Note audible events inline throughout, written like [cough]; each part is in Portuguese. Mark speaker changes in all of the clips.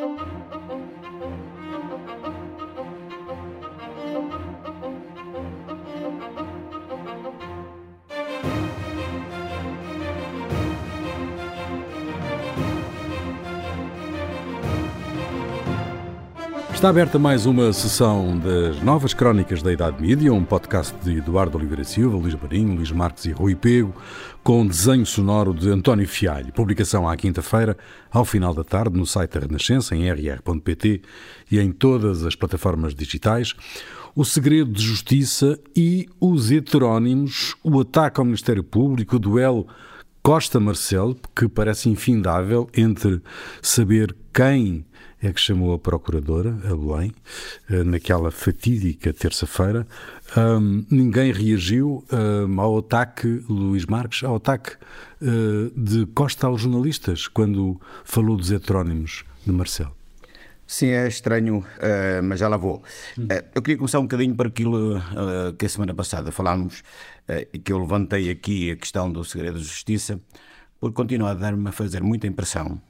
Speaker 1: Thank you. Está aberta mais uma sessão das Novas Crónicas da Idade Mídia, um podcast de Eduardo Oliveira Silva, Luís Marinho, Luís Marques e Rui Pego, com desenho sonoro de António Fialho. Publicação à quinta-feira, ao final da tarde, no site da Renascença, em rr.pt e em todas as plataformas digitais. O segredo de justiça e os heterónimos, o ataque ao Ministério Público, o duelo Costa-Marcelo, que parece infindável entre saber quem é que chamou a procuradora, a Belém, eh, naquela fatídica terça-feira. Um, ninguém reagiu um, ao ataque, Luís Marques, ao ataque uh, de Costa aos jornalistas, quando falou dos heterónimos de Marcelo.
Speaker 2: Sim, é estranho, uh, mas já lá vou. Eu queria começar um bocadinho por aquilo que a semana passada falámos e que eu levantei aqui a questão do segredo de justiça, porque continua a dar-me a fazer muita impressão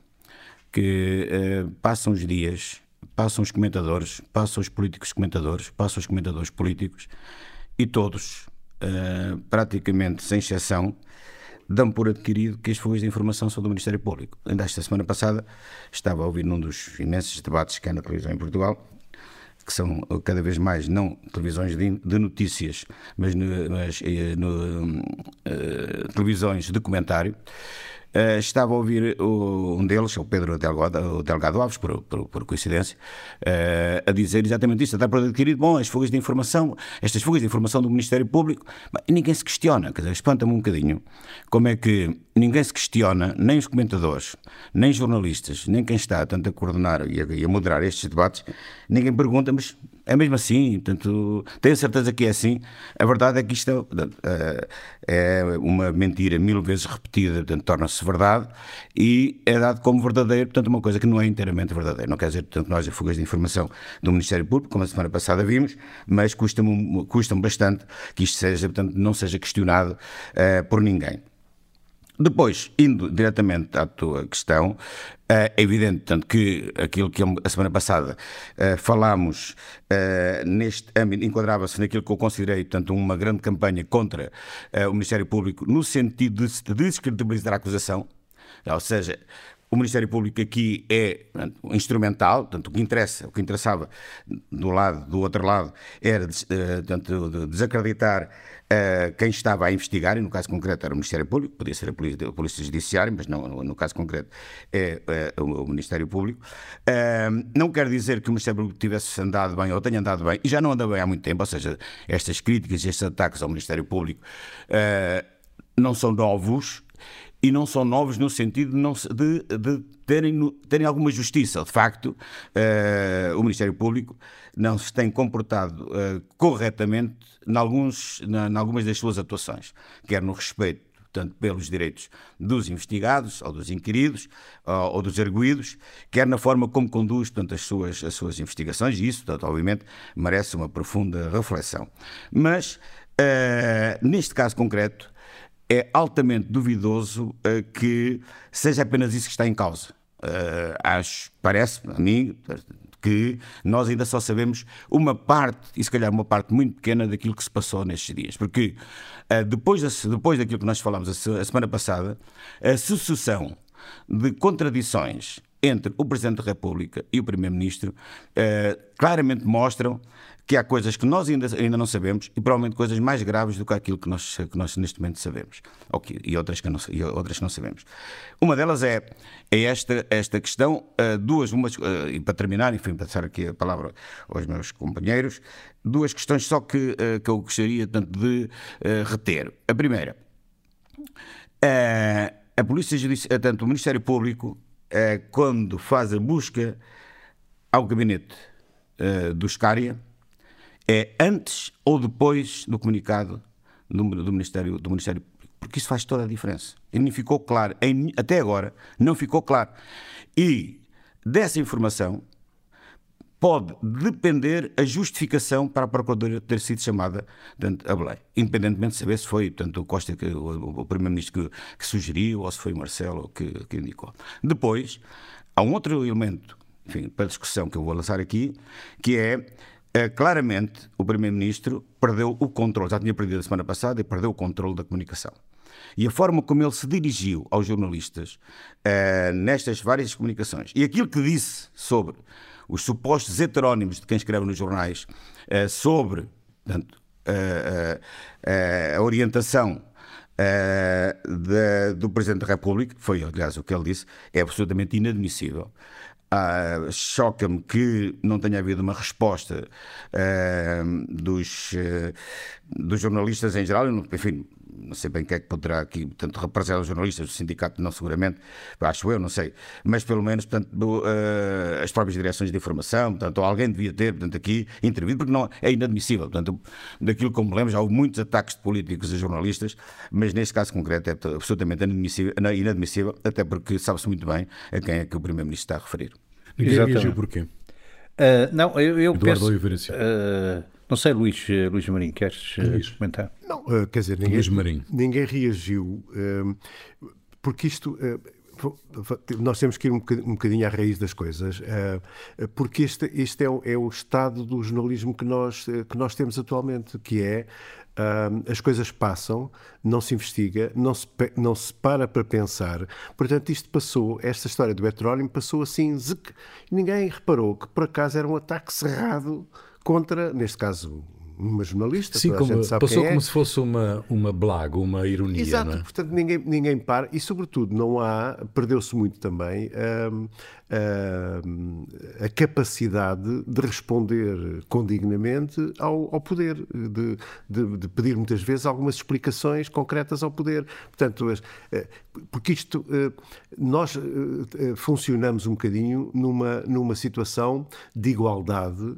Speaker 2: que uh, passam os dias, passam os comentadores, passam os políticos comentadores, passam os comentadores políticos e todos, uh, praticamente sem exceção, dão por adquirido que as fugas de informação são do Ministério Público. Ainda esta semana passada estava a ouvir num dos imensos debates que há na televisão em Portugal, que são cada vez mais não televisões de, de notícias, mas, no, mas eh, no, uh, televisões de comentário, Uh, estava a ouvir o, um deles, o Pedro Delgado, o Delgado Alves, por, por, por coincidência, uh, a dizer exatamente isso. Está por adquirido, bom, as fugas de informação, estas fugas de informação do Ministério Público, ninguém se questiona, quer dizer, espanta-me um bocadinho como é que ninguém se questiona, nem os comentadores, nem jornalistas, nem quem está tanto a coordenar e a, e a moderar estes debates, ninguém pergunta, mas é mesmo assim, portanto, tenho certeza que é assim. A verdade é que isto é, é uma mentira mil vezes repetida, portanto, torna-se verdade e é dado como verdadeiro, portanto, uma coisa que não é inteiramente verdadeira. Não quer dizer, portanto, nós a fugas de informação do Ministério Público, como a semana passada vimos, mas custa-me custa bastante que isto seja, portanto, não seja questionado uh, por ninguém. Depois, indo diretamente à tua questão, é evidente tanto que aquilo que a semana passada uh, falámos uh, neste âmbito enquadrava-se naquilo que eu considerei tanto uma grande campanha contra o Ministério Público no sentido de descredibilizar a acusação, ou seja, o Ministério Público aqui é portanto, instrumental, portanto, o que interessa, o que interessava do lado, do outro lado, era portanto, de desacreditar uh, quem estava a investigar, e no caso concreto era o Ministério Público, podia ser a Polícia, a Polícia Judiciária, mas não, no, caso concreto é, é o, o, Ministério Público. Uh, não quer dizer que o Ministério Público tivesse andado bem ou tenha andado bem, e já não anda bem há muito tempo, ou seja, estas críticas, estes ataques ao Ministério Público uh, não são novos, e não são novos no sentido de, não, de, de terem, terem, alguma justiça. De facto, uh, o Ministério Público não se tem comportado uh, corretamente em, alguns, na, em algumas das suas atuações, quer no respeito portanto, pelos direitos dos investigados, ou dos inquiridos, ou, ou, dos arguídos, quer na forma como conduz portanto, as, suas, as suas investigações, e isso, portanto, obviamente, merece uma profunda reflexão. Mas, uh, neste caso concreto, é altamente duvidoso uh, que seja apenas isso que está em causa. Uh, acho, parece a mim, que nós ainda só sabemos uma parte, e se calhar uma parte muito pequena daquilo que se passou nestes dias. Porque uh, depois, de, depois daquilo que nós falamos a, semana passada, a sucessão de contradições entre o Presidente da República e o Primeiro-Ministro claramente mostram que há coisas que nós ainda, ainda não sabemos e provavelmente coisas mais graves do que aquilo que nós, que nós neste momento sabemos okay, e, outras que não, e outras que não sabemos. Uma delas é, é esta, esta questão, uh, duas, umas, uh, e para terminar, enfim, passar aqui a palavra aos meus companheiros, duas questões só que, uh, que eu gostaria tanto de reter. A primeira, a Polícia Judiciária, tanto o Ministério Público, quando faz a busca ao gabinete do Scária, é antes ou depois do comunicado do, do, Ministério, do Ministério Público. Porque isso faz toda a diferença. E não ficou claro, em, até agora, não ficou claro. E dessa informação pode depender a justificação para a Procuradora ter sido chamada a Belém. Independentemente de saber se foi tanto o Costa, que, o, o Primeiro-Ministro que, que, sugeriu, ou se foi o Marcelo que, que indicou. Depois, há um outro elemento enfim, para discussão que eu vou lançar aqui, que é Uh, claramente, o Primeiro-Ministro perdeu o controle, já tinha perdido a semana passada e perdeu o controle da comunicação. E a forma como ele se dirigiu aos jornalistas uh, nestas várias comunicações e aquilo que disse sobre os supostos heterónimos de quem escreve nos jornais, uh, sobre portanto, a orientação do Presidente da República, foi aliás o que ele disse, é absolutamente inadmissível. Ah, Choca-me que não tenha havido uma resposta ah, dos, ah, dos jornalistas em geral, enfim, não sei bem quem é que poderá aqui, portanto, representar os jornalistas do sindicato, não seguramente, acho eu, não sei, mas pelo menos, portanto, uh, as próprias direções de informação, portanto, alguém devia ter, portanto, aqui intervido, porque não, é inadmissível, portanto, daquilo que me lembro, já houve muitos ataques de políticos a jornalistas, mas neste caso concreto é absolutamente inadmissível, inadmissível até porque sabe-se muito bem a quem é que o Primeiro-Ministro está a referir.
Speaker 1: Ninguém reagiu porquê?
Speaker 3: Uh, não, eu, eu penso... Uh, não sei, Luís, eh, Luís Marinho, queres eh, Luís. comentar?
Speaker 4: Não, uh, quer dizer, ninguém, ninguém reagiu, porque isto. Nós temos que ir um bocadinho, um bocadinho à raiz das coisas, porque este, este é, o, é o estado do jornalismo que nós, que nós temos atualmente, que é as coisas passam, não se investiga, não se, não se para para pensar. Portanto, isto passou, esta história do heterónimo passou assim, zic, ninguém reparou que por acaso era um ataque cerrado contra, neste caso, uma jornalista.
Speaker 1: Sim, como, passou como é. se fosse uma, uma blaga, uma ironia.
Speaker 4: Exato,
Speaker 1: é?
Speaker 4: portanto ninguém, ninguém para e, sobretudo, não há, perdeu-se muito também hum, hum, a capacidade de responder condignamente ao, ao poder, de, de, de, pedir muitas vezes algumas explicações concretas ao poder. Portanto, eh, porque isto, eh, nós eh, funcionamos um bocadinho numa, numa situação de igualdade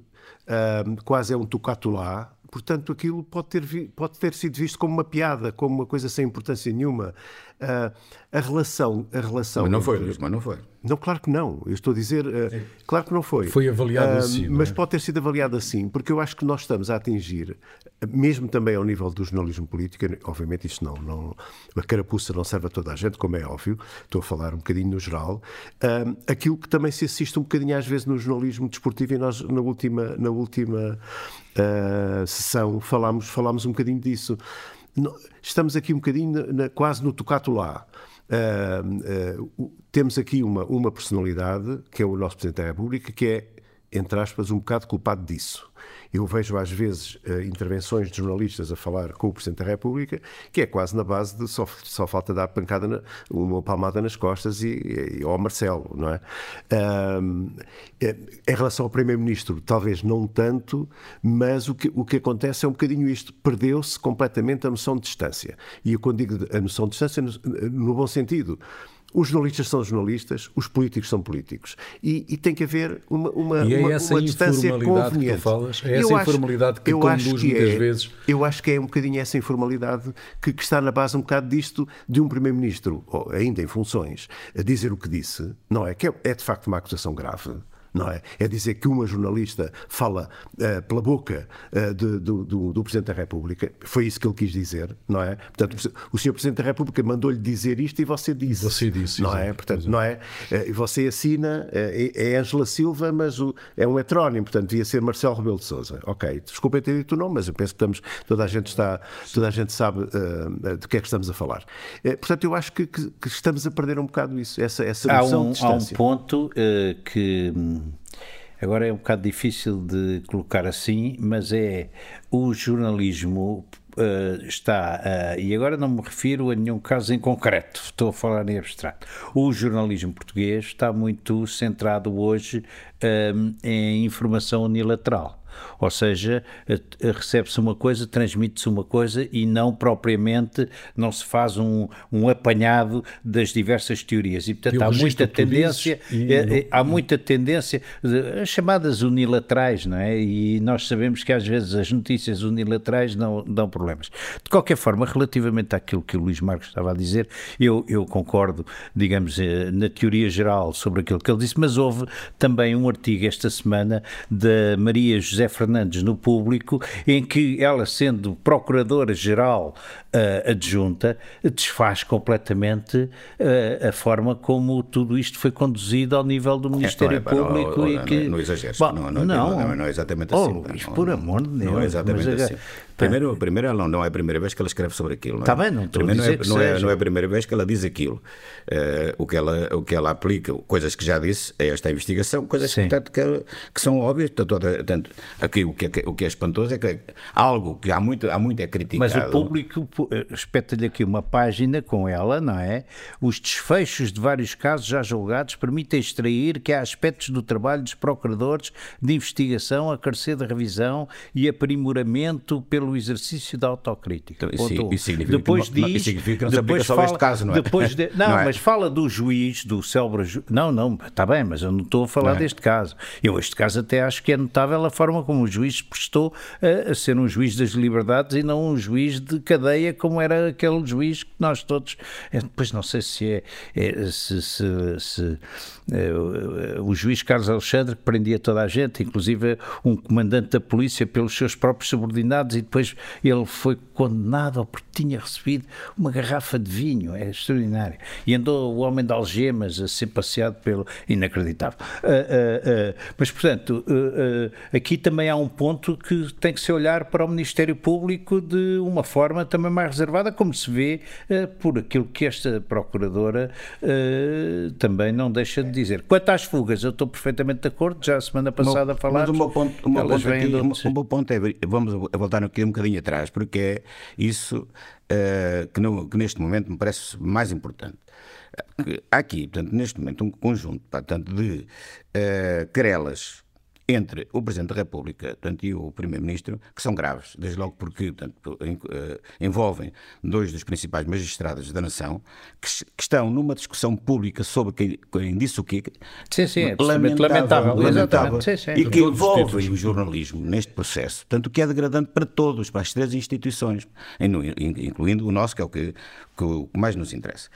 Speaker 4: quase é um tocatulá, portanto aquilo pode ter, pode ter sido visto como uma piada, como uma coisa sem importância nenhuma. Uh, a relação, a relação.
Speaker 2: Mas não foi, entre... mas não foi.
Speaker 4: Não, claro que não. Eu estou a dizer, uh, claro que não foi.
Speaker 1: Foi avaliado uh, assim.
Speaker 4: Mas
Speaker 1: é?
Speaker 4: pode ter sido avaliado assim, porque eu acho que nós estamos a atingir, mesmo também ao nível do jornalismo político, obviamente isto não, não a carapuça não serve a toda a gente, como é óbvio, estou a falar um bocadinho no geral, uh, aquilo que também se assiste um bocadinho às vezes no jornalismo desportivo, e nós na última, na última sessão falámos, falámos um bocadinho disso. Estamos aqui um bocadinho na, quase no tocato lá. Uh, uh, temos aqui uma, uma personalidade, que é o nosso Presidente da República, que é, entre aspas, um bocado culpado disso. Eu vejo às vezes uh, intervenções de jornalistas a falar com o Presidente da República, que é quase na base de só, só falta dar pancada, na, uma palmada nas costas e, e ao Marcelo, não é? Uh, em relação ao Primeiro-Ministro, talvez não tanto, mas o que, o que acontece é um bocadinho isto: perdeu-se completamente a noção de distância. E eu, quando digo a noção de distância, no, no bom sentido. Os jornalistas são jornalistas, os políticos são políticos. E, e tem que haver uma, uma,
Speaker 1: e é
Speaker 4: uma,
Speaker 1: essa
Speaker 4: uma distância conveniente.
Speaker 1: Que tu falas? É essa eu informalidade acho, que conduz muitas
Speaker 4: é,
Speaker 1: vezes.
Speaker 4: Eu acho que é um bocadinho essa informalidade que, que está na base um bocado disto de um Primeiro-Ministro, ainda em funções, a dizer o que disse, não é? Que é, é de facto uma acusação grave não é? É dizer que uma jornalista fala uh, pela boca uh, de, do, do, do, Presidente da República, foi isso que ele quis dizer, não é? Portanto, o Sr. Presidente da República mandou-lhe dizer isto e você disse.
Speaker 1: Você disse,
Speaker 4: não é? Portanto, não é? Uh, você assina, é, é Ângela Silva, mas o, é um heterónimo, portanto, devia ser Marcelo Rebelo de Sousa. Ok, desculpem ter dito o nome, mas eu penso que estamos, toda a gente está, toda a gente sabe do que é que estamos a falar. portanto, eu acho que, que, que, estamos a perder um bocado isso, essa, essa noção
Speaker 3: há um,
Speaker 4: de distância.
Speaker 3: Há um ponto que Agora é um bocado difícil de colocar assim, mas é o jornalismo Uh, está, uh, e agora não me refiro a nenhum caso em concreto, estou a falar em abstrato. O jornalismo português está muito centrado hoje uh, em informação unilateral. Ou seja, eh, recebe-se uma coisa, transmite-se uma coisa e não propriamente não se faz um, um apanhado das diversas teorias. E portanto há muita tendência, e... Eh, eh, há muita tendência, as chamadas unilaterais, não é? E nós sabemos que às vezes as notícias unilaterais não dão problemas. De qualquer forma, relativamente àquilo que o Luís Marcos estava a dizer, eu, eu concordo, digamos, na teoria geral sobre aquilo que ele disse, mas houve também um artigo esta semana da Maria José José Fernandes no público, em que ela, sendo Procuradora-Geral uh, adjunta, desfaz completamente uh, a forma como tudo isto foi conduzido ao nível do Ministério é, é, Público.
Speaker 2: Não,
Speaker 3: e que...
Speaker 2: não, exageres, não, não, não, não, não, é exatamente assim.
Speaker 3: Oh, Luís, por amor de Deus.
Speaker 2: Não é exatamente mas, assim. Primeiro, primeiro ela não é a primeira vez que ela escreve sobre aquilo.
Speaker 3: Está bem, não
Speaker 2: primeiro
Speaker 3: não, é,
Speaker 2: não, é, não é a primeira vez que ela diz aquilo. Uh, o, que ela, o que ela aplica, coisas que já disse a esta investigação, coisas portanto, que, que, são óbvias. Portanto, aqui o que, é, o que é espantoso é que algo que há muito, há muito é criticado.
Speaker 3: Mas o público eh, espeta-lhe aqui uma página com ela, não é? Os desfechos de vários casos já julgados permitem extrair que há aspectos do trabalho dos procuradores de investigação a carecer de revisão e aprimoramento pelo exercício da autocrítica.
Speaker 2: Então, isso, isso, significa depois que, diz, isso significa que não depois fala, este caso, não é?
Speaker 3: Depois de, [laughs] não, não é? mas fala do juiz, do célebre ju... Não, não, está bem, mas eu não estou a falar é? deste caso. Eu este caso até acho que é notável a forma como o juiz prestou a, a ser um juiz das liberdades e não um juiz de cadeia como era aquele juiz que nós todos... É, depois não sei se é... é se, se, se é, o juiz Carlos Alexandre que prendia toda a gente, inclusive um comandante da polícia pelos seus próprios subordinados e depois ele foi condenado porque tinha recebido uma garrafa de vinho, é extraordinário. E andou o homem de algemas a ser passeado pelo. inacreditável. Uh, uh, uh, mas, portanto, aqui também há um ponto que tem que se olhar para o Ministério Público de uma forma também mais reservada, como se vê por aquilo que esta Procuradora também não deixa de dizer. Quanto às fugas, eu estou perfeitamente de acordo, já a semana passada falámos.
Speaker 2: Mas o meu ponto, o meu ponto, aqui, o, o meu ponto é, vamos voltar um bocadinho atrás, porque é isso uh, que, no, que, neste momento me parece mais importante. Há aqui, portanto, neste momento, um conjunto portanto, de uh, querelas entre o Presidente da República portanto, e o Primeiro-Ministro, que são graves, desde logo porque portanto, eh, envolvem dois dos principais magistrados da nação, que, que estão numa discussão pública sobre quem, quem disse o quê.
Speaker 3: Sim, sim, é lamentável, lamentável, lamentável
Speaker 2: sim, sim. e que envolvem o jornalismo neste processo, tanto que é degradante para todos, para as três instituições, incluindo o nosso, que é o que, que mais nos interessa.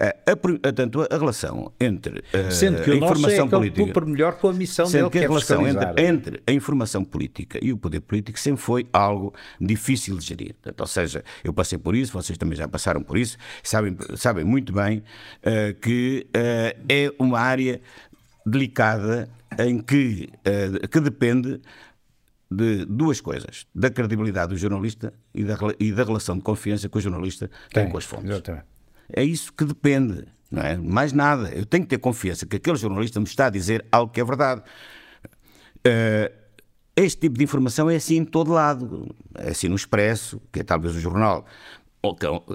Speaker 2: A, tanto a relação entre a,
Speaker 3: Sendo que
Speaker 2: a informação
Speaker 3: é
Speaker 2: política.
Speaker 3: melhor com a missão
Speaker 2: sendo
Speaker 3: que,
Speaker 2: que
Speaker 3: a
Speaker 2: é relação entre, entre, a informação política e o poder político sempre foi algo difícil de gerir. Portanto, ou seja, eu passei por isso, vocês também já passaram por isso, sabem, sabem muito bem uh, que uh, é uma área delicada em que, uh, que depende de duas coisas: da credibilidade do jornalista e da, e da relação de confiança que o jornalista tem, tem com as fontes. Exatamente. É isso que depende, não é? Mais nada. Eu tenho que ter confiança que aquele jornalista me está a dizer algo que é verdade. Uh, este tipo de informação é assim em todo lado. É assim no Expresso, que é talvez o jornal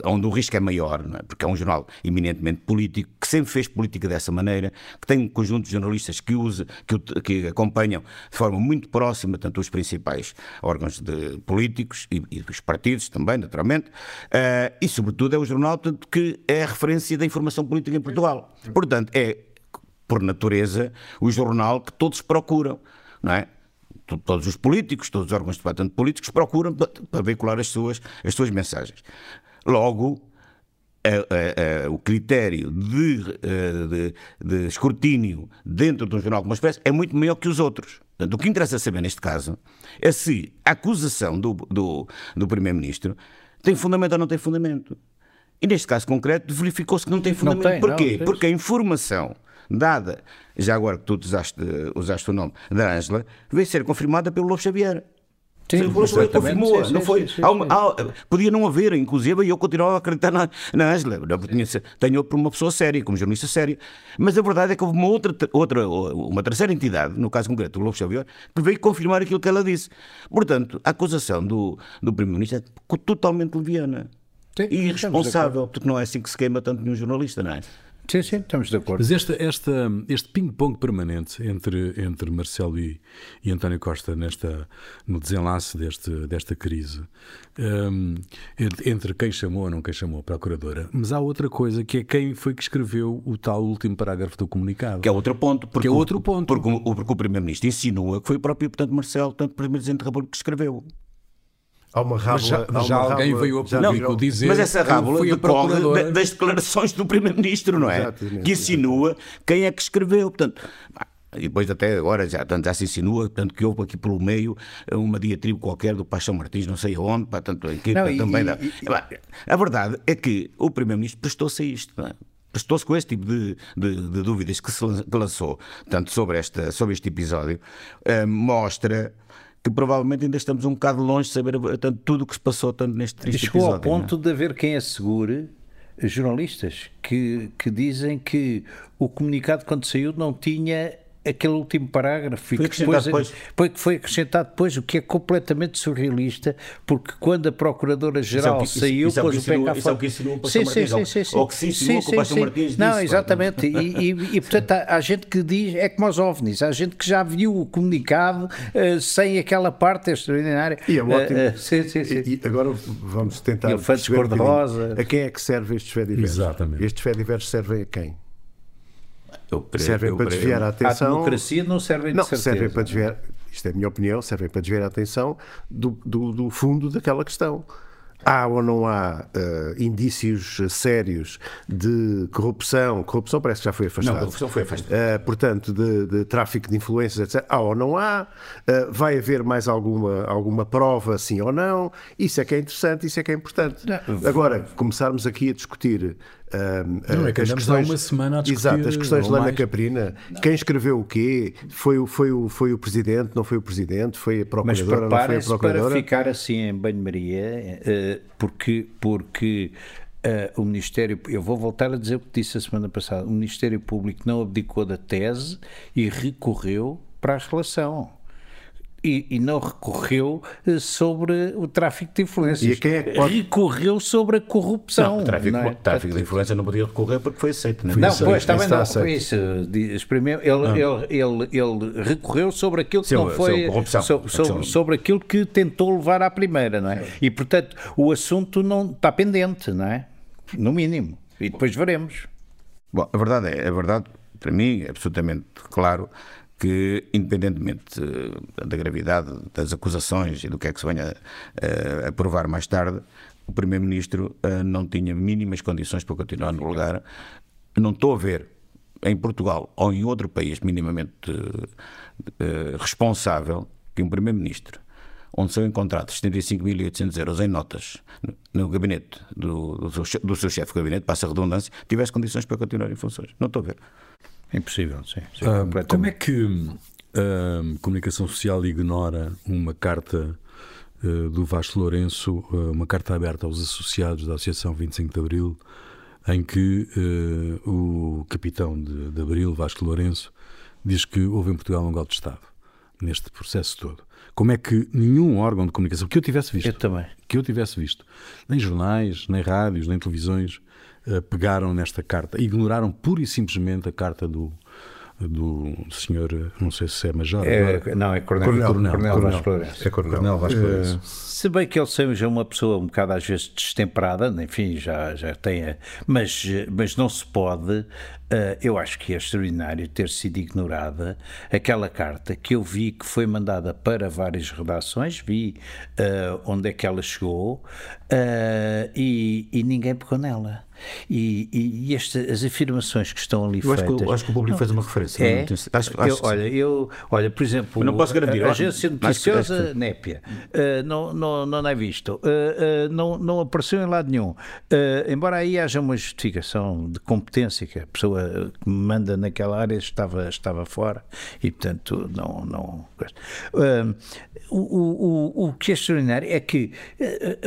Speaker 2: onde o risco é maior, é? porque é um jornal eminentemente político, que sempre fez política dessa maneira, que tem um conjunto de jornalistas que usa, que, que acompanham de forma muito próxima tanto os principais órgãos de, políticos e, e, dos partidos também, naturalmente, uh, e sobretudo é o jornal portanto, que é a referência da informação política em Portugal. Portanto, é, por natureza, o jornal que todos procuram, não é? todos os políticos, todos os órgãos de debate políticos procuram para veicular as suas, as suas mensagens. Logo, a, a, a, o critério de, de, de, escrutínio dentro de um jornal como Expresso é muito maior que os outros. Portanto, o que interessa saber neste caso é se a acusação do, do, do Primeiro-Ministro tem fundamento ou não tem fundamento. E neste caso concreto, verificou-se que não tem fundamento. Não tem, Porquê? Não, Porque a informação dada, já agora que tu usaste, usaste o nome da Ângela, veio ser confirmada pelo Lobo Xavier. Sim, o confirmou, sim, não foi. Sim, sim, há, há, podia não haver, inclusive, e eu continuava a acreditar na, na Ângela. Tenho por uma pessoa séria, como jornalista séria. Mas a verdade é que houve uma outra, outra, uma terceira entidade, no caso concreto, o Lobo Xavier, que veio confirmar aquilo que ela disse. Portanto, a acusação do, do Primeiro-Ministro é totalmente leviana. Sim, e irresponsável, porque não é assim que se queima tanto nenhum jornalista, não é?
Speaker 3: Sim, sim, estamos de acordo.
Speaker 1: Mas esta, esta, este ping-pong permanente entre, entre Marcelo e, e António Costa nesta, no desenlace deste, desta crise, um, entre quem chamou ou não quem chamou a Procuradora, mas há outra coisa que é quem foi que escreveu o tal último parágrafo do comunicado.
Speaker 2: Que é outro ponto.
Speaker 1: Porque, que é outro ponto.
Speaker 2: Porque, porque, porque o Primeiro-Ministro insinua que foi o próprio, portanto, Marcelo, tanto Primeiro-Presidente da República, que escreveu.
Speaker 4: Há uma rábula,
Speaker 1: mas já, alguém rábula, veio a público não, dizer
Speaker 2: mas essa rábula foi decorre das declarações do Primeiro-Ministro, não é? Exatamente, que insinua quem é que escreveu. Portanto, E depois até agora já, portanto, já se insinua tanto que houve aqui pelo meio uma diatribe qualquer do Paixão Martins, não sei aonde, portanto, aqui não, também e, dá. E, a verdade é que o Primeiro-Ministro prestou-se a isto. Não é? prestou-se com este tipo de, de, de, dúvidas que se lançou, tanto sobre, esta, sobre este episódio, uh, mostra que provavelmente ainda estamos um bocado longe de saber tanto, tudo o que se passou tanto neste triste
Speaker 3: Chegou
Speaker 2: episódio.
Speaker 3: Chegou ao ponto é? de haver quem assegure jornalistas que, que dizem que o comunicado quando saiu não tinha aquele último parágrafo
Speaker 2: foi que depois, depois.
Speaker 3: Foi, foi acrescentado depois, o que é completamente surrealista, porque quando a Procuradora-Geral é saiu,
Speaker 2: isso,
Speaker 3: pôs
Speaker 2: o pé cá fora. Isso é o que ensinou o Pastor sim, Martins, sim, sim, ou que se ensinou sim, que o Pastor Martins disse.
Speaker 3: Não, exatamente, e, e, e, portanto há, há, gente que diz, é como os OVNIs, há gente que já viu o comunicado uh, sem aquela parte extraordinária.
Speaker 4: E é ótimo. Uh, uh, sim, sim, sim. E, agora vamos tentar
Speaker 3: e cor-de-rosa.
Speaker 4: A quem é que serve estes fediveres? Exatamente. Estes fediveres servem a quem? Servem para desviar a atenção.
Speaker 3: A democracia não servem de
Speaker 4: não,
Speaker 3: certeza.
Speaker 4: servem para desviar, isto é a minha opinião, servem para desviar a atenção do, do, do fundo daquela questão. Há ou não há uh, indícios sérios de corrupção? Corrupção parece que já foi afastada.
Speaker 2: Não, corrupção foi afastada.
Speaker 4: Uh, portanto, de, de, tráfico de influências, etc. Há ou não há? Uh, vai haver mais alguma, alguma prova, sim ou não? Isso é que é interessante, isso é que é importante. Não. Agora, começarmos aqui a discutir
Speaker 1: não, é que as questões, uma semana a discutir,
Speaker 4: Exato, as questões de Lana Caprina, não. quem escreveu o quê? Foi, o, foi, o, foi o Presidente, não foi o Presidente? Foi a Procuradora, não foi a Procuradora?
Speaker 3: para ficar assim em banho-maria, eh, porque, porque uh, o Ministério, eu vou voltar a dizer o que disse a semana passada, o Ministério Público não abdicou da tese e recorreu para a relação e, e, não recorreu eh, sobre o tráfico de influências.
Speaker 4: E quem é que pode...
Speaker 3: Recorreu sobre a corrupção.
Speaker 2: Não, o tráfico, não é? tráfico de influência não podia recorrer porque foi aceito.
Speaker 3: Não, é? não aceito, pois, também não. Foi isso. Primeiro, ele, ah. ele, ele, ele, recorreu sobre aquilo que Sim, não foi.
Speaker 2: Corrupção.
Speaker 3: So, sobre, sobre aquilo que tentou levar à primeira, não é? E, portanto, o assunto não está pendente, não é? No mínimo. E depois veremos.
Speaker 2: Bom, a verdade é, a verdade, para mim, é absolutamente claro que, independentemente eh, da gravidade das acusações e do que é que se venha eh, a provar mais tarde, o Primeiro-Ministro eh, não tinha mínimas condições para continuar no lugar. Não estou a ver em Portugal ou em outro país minimamente responsável que um Primeiro-Ministro onde são encontrados 75.800 euros em notas no gabinete do, do, seu, do seu chefe de gabinete, passa a redundância, tivesse condições para continuar em funções. Não estou a ver.
Speaker 3: Impossível, sim. sim
Speaker 1: uh, como é que a comunicação social ignora uma carta uh, do Vasco Lourenço, uh, uma carta aberta aos associados da Associação 25 de Abril, em que o capitão de, de Abril, Vasco Lourenço, diz que houve em Portugal um golpe de Estado neste processo todo. Como é que nenhum órgão de comunicação que eu tivesse visto,
Speaker 3: eu
Speaker 1: que eu tivesse visto, nem jornais, nem rádios, nem televisões, uh, pegaram nesta carta, ignoraram pura e simplesmente a carta do, do senhor, não sei se é major.
Speaker 3: É, agora. Não, é coronel.
Speaker 1: Coronel, coronel,
Speaker 3: coronel,
Speaker 1: coronel Vasco Lourenço. É coronel, coronel Vasco Lourenço.
Speaker 3: Uh, se bem que ele seja uma pessoa um bocado às vezes destemperada, enfim, já, já tem. Mas, mas não se pode. Uh, eu acho que é extraordinário ter sido ignorada aquela carta que eu vi que foi mandada para várias redações, vi uh, onde é que ela chegou e, e ninguém pegou nela. E, e, esta, as afirmações que estão ali
Speaker 2: eu
Speaker 3: feitas.
Speaker 2: Acho que, acho que o público não, fez uma referência.
Speaker 3: É, acho, acho, eu, olha, eu, olha, por exemplo,
Speaker 2: não posso garantir,
Speaker 3: a, a agência noticiosa Népia uh, não, não, não é visto, uh, uh, não, não apareceu em lado nenhum. embora aí haja uma justificação de competência que a pessoa que manda naquela área estava, estava fora e, portanto, não. não o, o, o que é extraordinário é que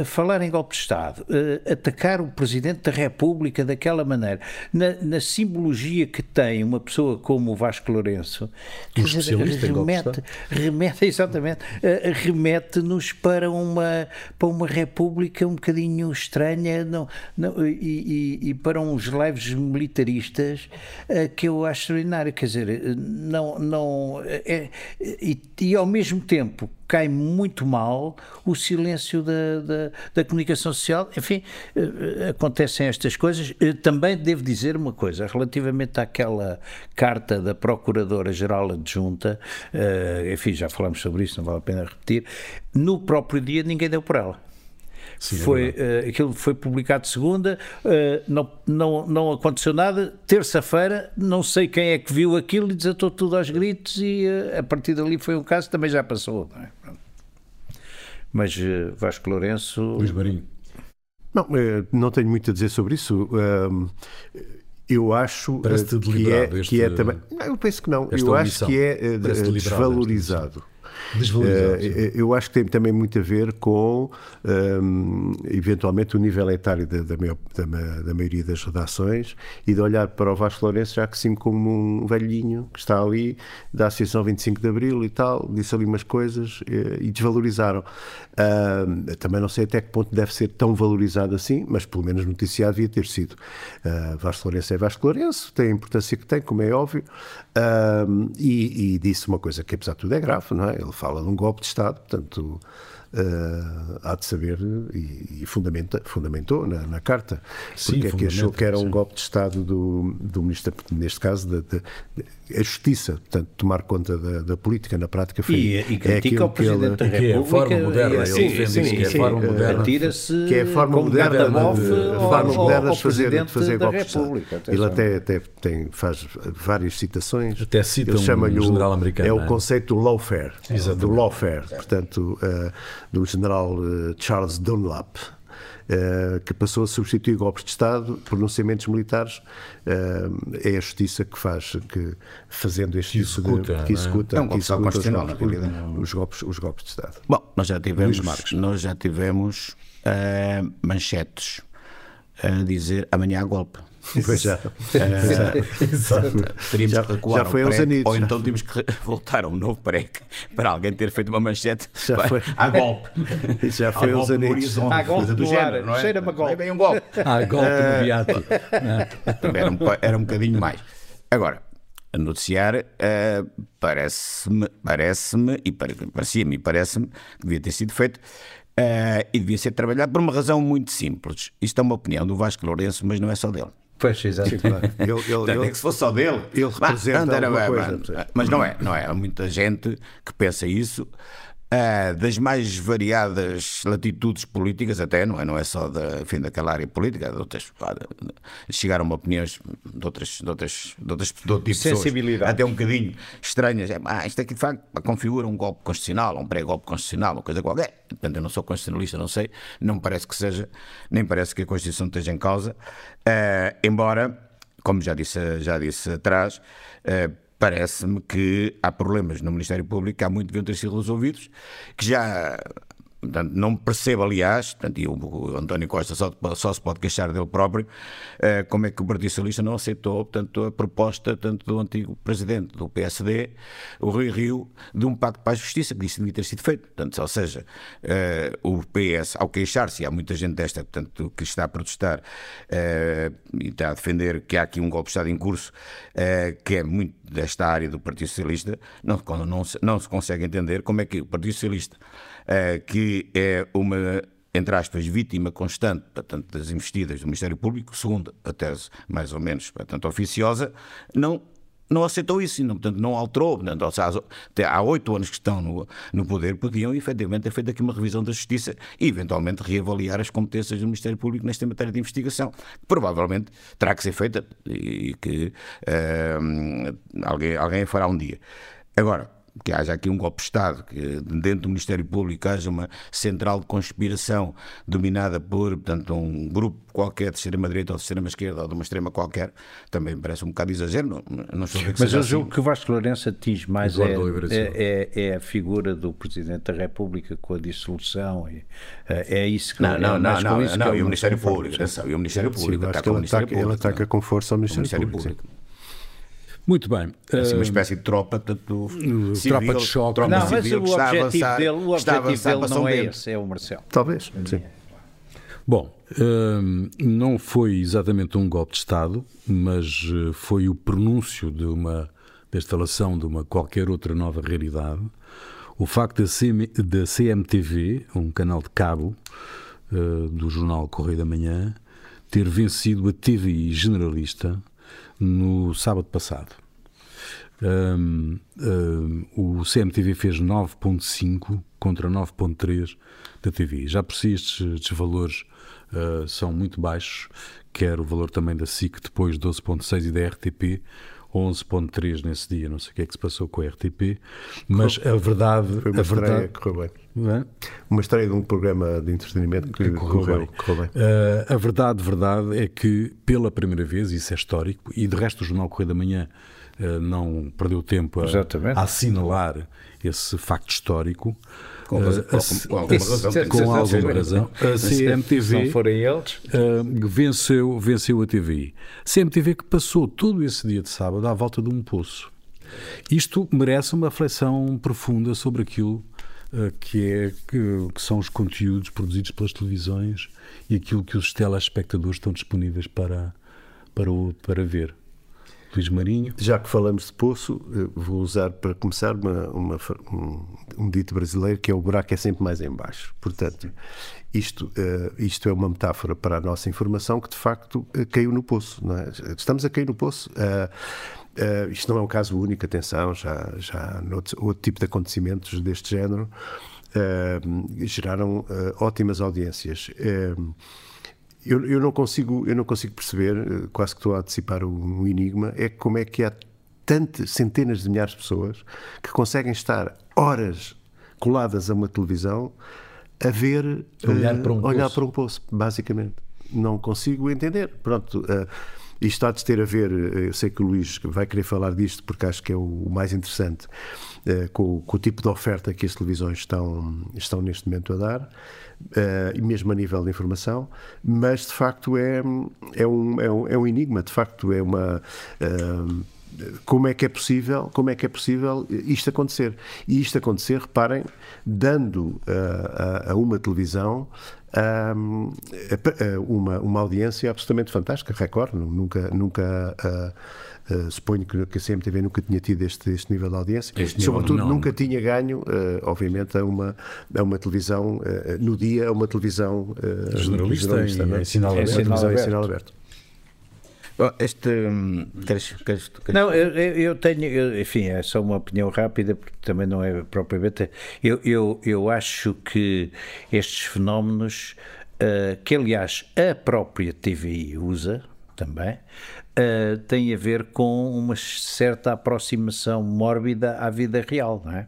Speaker 3: falar em golpe de Estado, atacar o Presidente da República daquela maneira, na, na, simbologia que tem uma pessoa como o Vasco Lourenço,
Speaker 1: dizer,
Speaker 3: remete, remete, [laughs] exatamente, uh, remete-nos para uma, para uma República um bocadinho estranha não, não, e, e, e, para uns leves militaristas uh, que eu acho extraordinário. Quer dizer, não. não é, e, e ao mesmo tempo cai muito mal o silêncio da, da, da comunicação social. Enfim, acontecem estas coisas. Também devo dizer uma coisa, relativamente àquela carta da Procuradora-Geral Adjunta, enfim, já falamos sobre isso, não vale a pena repetir, no próprio dia ninguém deu por ela. Sim, foi, é uh, aquilo foi publicado segunda, uh, não, não, não aconteceu nada. Terça-feira, não sei quem é que viu aquilo e desatou tudo aos gritos, e uh, a partir dali foi um caso, também já passou. Não é? Mas Vasco Lourenço.
Speaker 1: Luís Marinho.
Speaker 4: Não, não tenho muito a dizer sobre isso. Eu acho que é, este, que é também. Não, eu penso que não. Eu acho que é desvalorizado. Uh, eu acho que tem também muito a ver com, um, eventualmente, o nível etário da, da, da, da, maioria das redações e de olhar para o Vasco Lourenço já que sim como um velhinho que está ali da Associação 25 de Abril e tal, disse ali umas coisas e, e desvalorizaram. Uh, também não sei até que ponto deve ser tão valorizado assim, mas pelo menos noticiado devia ter sido. Uh, Vasco Lourenço é Vasco Lourenço, tem a importância que tem, como é óbvio, uh, e, e, disse uma coisa que apesar de tudo é grave, não é? Ele fala de um golpe de Estado, portanto uh, há de saber e, e fundamenta, fundamentou na, na carta.
Speaker 1: Sim,
Speaker 4: porque é que achou que era um golpe de Estado do, do ministro, neste caso, da, a justiça, portanto, tomar conta da, da, política na prática foi,
Speaker 3: e, e critica é o Presidente
Speaker 1: ele,
Speaker 3: da República. Que é a
Speaker 1: forma moderna, ele sim, defende sim, que é a forma moderna.
Speaker 3: Atira-se
Speaker 4: que é a forma moderna, de, a forma moderna de fazer, de fazer golpes de Estado. Ele até, até tem, faz várias citações.
Speaker 1: Até cita ele chama um general americano.
Speaker 4: É o é? conceito do lawfare, do lawfare, portanto, uh, do general uh, Charles Dunlap, Uh, que passou a substituir golpes de Estado, pronunciamentos militares, uh, é a justiça que faz, que, fazendo este
Speaker 1: que tipo executa,
Speaker 4: de, que executa,
Speaker 2: é? um
Speaker 4: que
Speaker 2: executa
Speaker 4: os, golpes, os, golpes, os golpes de Estado.
Speaker 2: Bom, nós já tivemos, nós já tivemos uh, manchetes a dizer amanhã há golpe.
Speaker 4: Pois já. [laughs]
Speaker 2: teríamos já, que recuar já foi aos anitos, ou então tínhamos que voltar a um novo PREC para alguém ter feito uma manchete
Speaker 4: já foi.
Speaker 2: a golpe. [laughs]
Speaker 4: Já foi aos anitos.
Speaker 3: Há golpe do género, não é? Cheira-me a golpe. É
Speaker 2: bem um golpe.
Speaker 1: Há golpe uh, imediato.
Speaker 2: era, um, era um bocadinho mais. Agora, a noticiar, uh, parece-me, parece-me, e parecia-me e parece-me que devia ter sido feito Uh, e devia ser trabalhado por uma razão muito simples. Isto é uma opinião do Vasco Lourenço, mas não é só dele.
Speaker 3: Pois, exato. [laughs]
Speaker 2: Ele, ele, ele, é que se fosse só dele,
Speaker 4: ele representa bah, era, coisa.
Speaker 2: Mas não é, não é. Há muita gente que pensa isso. Uh, das mais variadas latitudes políticas, até, não é, não é só da, enfim, daquela área política, de outras, pá, chegaram opiniões de outras, de outras, de outras de outro tipo pessoas, até um bocadinho estranhas. É, ah, isto aqui de facto configura um golpe constitucional, um pré-golpe constitucional, uma coisa qualquer. Portanto, eu não sou constitucionalista, não sei, não parece que seja, nem parece que a Constituição esteja em causa, uh, embora, como já disse, já disse atrás, uh, parece-me que há problemas no Ministério Público que há muito deviam ter sido resolvidos, que já Portanto, não percebo, aliás, portanto, e o, o António Costa só, só, se pode queixar dele próprio, uh, como é que o Partido Socialista não aceitou portanto, a proposta tanto do antigo presidente do PSD, o Rui Rio, de um pacto para a justiça, que disse que devia ter sido feito. Portanto, ou seja, uh, o PS, ao queixar-se, há muita gente desta portanto, que está a protestar uh, e está a defender que há aqui um golpe de Estado em curso, que é muito desta área do Partido Socialista, não, não, não se consegue entender como é que o Partido Socialista eh, que é uma entre aspas, vítima constante portanto, das investidas do Ministério Público, segundo a tese mais ou menos portanto, oficiosa, não, não aceitou isso, não, portanto, não alterou. Portanto, há oito anos que estão no, no poder, podiam efetivamente ter feito aqui uma revisão da Justiça e eventualmente reavaliar as competências do Ministério Público nesta matéria de investigação, que provavelmente terá que ser feita e que uh, alguém, alguém fará um dia. Agora, que haja aqui um golpe de Estado, que dentro do Ministério Público haja uma central de conspiração dominada por, portanto, um grupo qualquer de extrema-direita ou de extrema-esquerda ou de uma extrema qualquer, também me parece um bocado exagero. Não, não estou a ver que
Speaker 3: Mas
Speaker 2: eu
Speaker 3: julgo assim. que o Vasco Lourenço atinge mais é, é, é, é, a figura do Presidente da República com a dissolução. E, é, é isso que
Speaker 2: não, não, não, não, não, não, e o Ministério Público, atenção, e o Ministério Público,
Speaker 4: Sim, ataca, ele, ataca, ele ataca com força ao Ministério, Público.
Speaker 1: Muito bem.
Speaker 2: É assim, uma espécie de tropa, tanto civil,
Speaker 1: tropa de choque.
Speaker 3: Tropa não, mas civil, o objetivo avançar, dele, o objetivo dele não é esse, é o Marcelo.
Speaker 4: Talvez, sim.
Speaker 1: Bom, hum, não foi exatamente um golpe de Estado, mas eh, foi o pronúncio de uma da instalação de uma qualquer outra nova realidade. O facto da, CM, da CMTV, um canal de cabo uh, do jornal Correio da Manhã, ter vencido a TVI generalista no sábado passado. Um, um, o CMTV fez 9.5 contra 9.3 da TV. Já por si estes, estes valores uh, são muito baixos, quer o valor também da SIC depois 12.6 e da RTP 11.3 nesse dia, não sei o que é que se passou com a RTP, mas a verdade...
Speaker 4: Foi uma
Speaker 1: a
Speaker 4: estreia
Speaker 1: verdade,
Speaker 4: que correu bem.
Speaker 1: é?
Speaker 4: Uma estreia de um programa de entretenimento que,
Speaker 1: correu
Speaker 4: correu,
Speaker 1: bem.
Speaker 4: correu bem.
Speaker 1: Uh, a verdade, verdade é que pela primeira vez, isso é histórico, e de resto o Jornal Correio da Manhã uh, não perdeu tempo a, a assinalar esse facto histórico.
Speaker 2: Com
Speaker 1: Uh,
Speaker 2: com- alguma razão,
Speaker 1: com alguma razão. A CMTV
Speaker 3: não forem eles,
Speaker 1: uh, venceu, venceu a TVI. CMTV que passou todo esse dia de sábado à volta de um poço. Isto merece uma reflexão profunda sobre aquilo uh, que, é, que, que são os conteúdos produzidos pelas televisões e aquilo que os telespectadores estão disponíveis para, para, o- para ver. Luís Marinho.
Speaker 4: Já que falamos de poço, eh, vou usar para começar uma, uma um, um dito brasileiro que é o buraco é sempre mais em baixo. Portanto, isto, eh, isto é uma metáfora para a nossa informação que de facto eh, caiu no poço. é? Estamos a cair no poço. Isto não é um caso único, atenção, já, já outro tipo de acontecimentos deste género eh, geraram eh, ótimas audiências. Eh, eu, eu não consigo, eu não consigo perceber, eh, quase que estou a antecipar um, enigma, é como é que há tantas, centenas de milhares de pessoas que conseguem estar horas coladas a uma televisão a ver,
Speaker 1: Olhar
Speaker 4: eh,
Speaker 1: para um
Speaker 4: olhar
Speaker 1: poço.
Speaker 4: para um poço, basicamente. Não consigo entender. Pronto, eh, isto há de ter a ver, eh, eu sei que o Luís vai querer falar disto porque acho que é o, mais interessante, eh, com, o- com o tipo de oferta que as televisões estão, estão neste momento a dar, eh, e mesmo a nível de informação, mas de facto é, é, um, é, um, é um enigma, de facto é uma. como é que é possível como é que é possível isto acontecer e isto acontecer reparem dando a, a uma televisão a- a uma uma audiência absolutamente fantástica Record nunca nunca ah, ah, suponho que que a CMTV nunca tinha tido este, este nível de audiência
Speaker 1: Este
Speaker 4: sobretudo
Speaker 1: não.
Speaker 4: nunca tinha ganho ah, obviamente a uma a uma televisão no dia a uma televisão ah,
Speaker 1: Jornalista em-
Speaker 4: não é?
Speaker 1: sinal
Speaker 4: Uma
Speaker 1: aberto.
Speaker 4: televisão em
Speaker 3: Sinal
Speaker 4: sinal aberto
Speaker 2: Este. hum, Queres, queres, queres-
Speaker 3: Não, eu, eu tenho, eu- enfim, é só uma opinião rápida, porque também não é propriamente. Eu, eu, eu acho que estes fenómenos, eh, que aliás a própria TVI usa também, eh, têm a ver com uma certa aproximação mórbida à vida real, não é?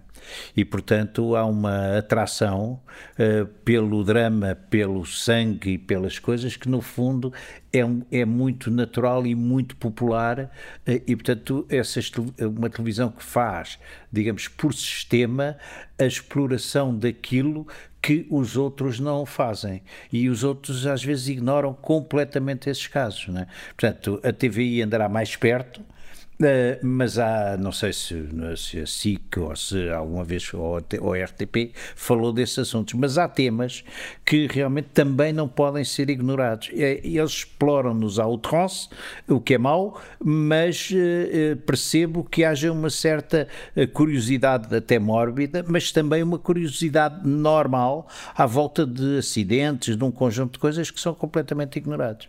Speaker 3: E, portanto, há uma atração eh, pelo drama, pelo sangue e pelas coisas que, no fundo, é, é muito natural e muito popular. eh, e, portanto, essas, tel- uma televisão que faz, digamos, por sistema, a exploração daquilo que os outros não fazem. E os outros, às vezes, ignoram completamente esses casos. É? Portanto, a TVI andará mais perto. Uh, mas há, não sei se, se a SIC ou se alguma vez ou a RTP falou desses assuntos, mas há temas que realmente também não podem ser ignorados. É, Eles exploram-nos à outrance, o que é mau, mas uh, percebo que haja uma certa curiosidade até mórbida, mas também uma curiosidade normal à volta de acidentes, de um conjunto de coisas que são completamente ignorados.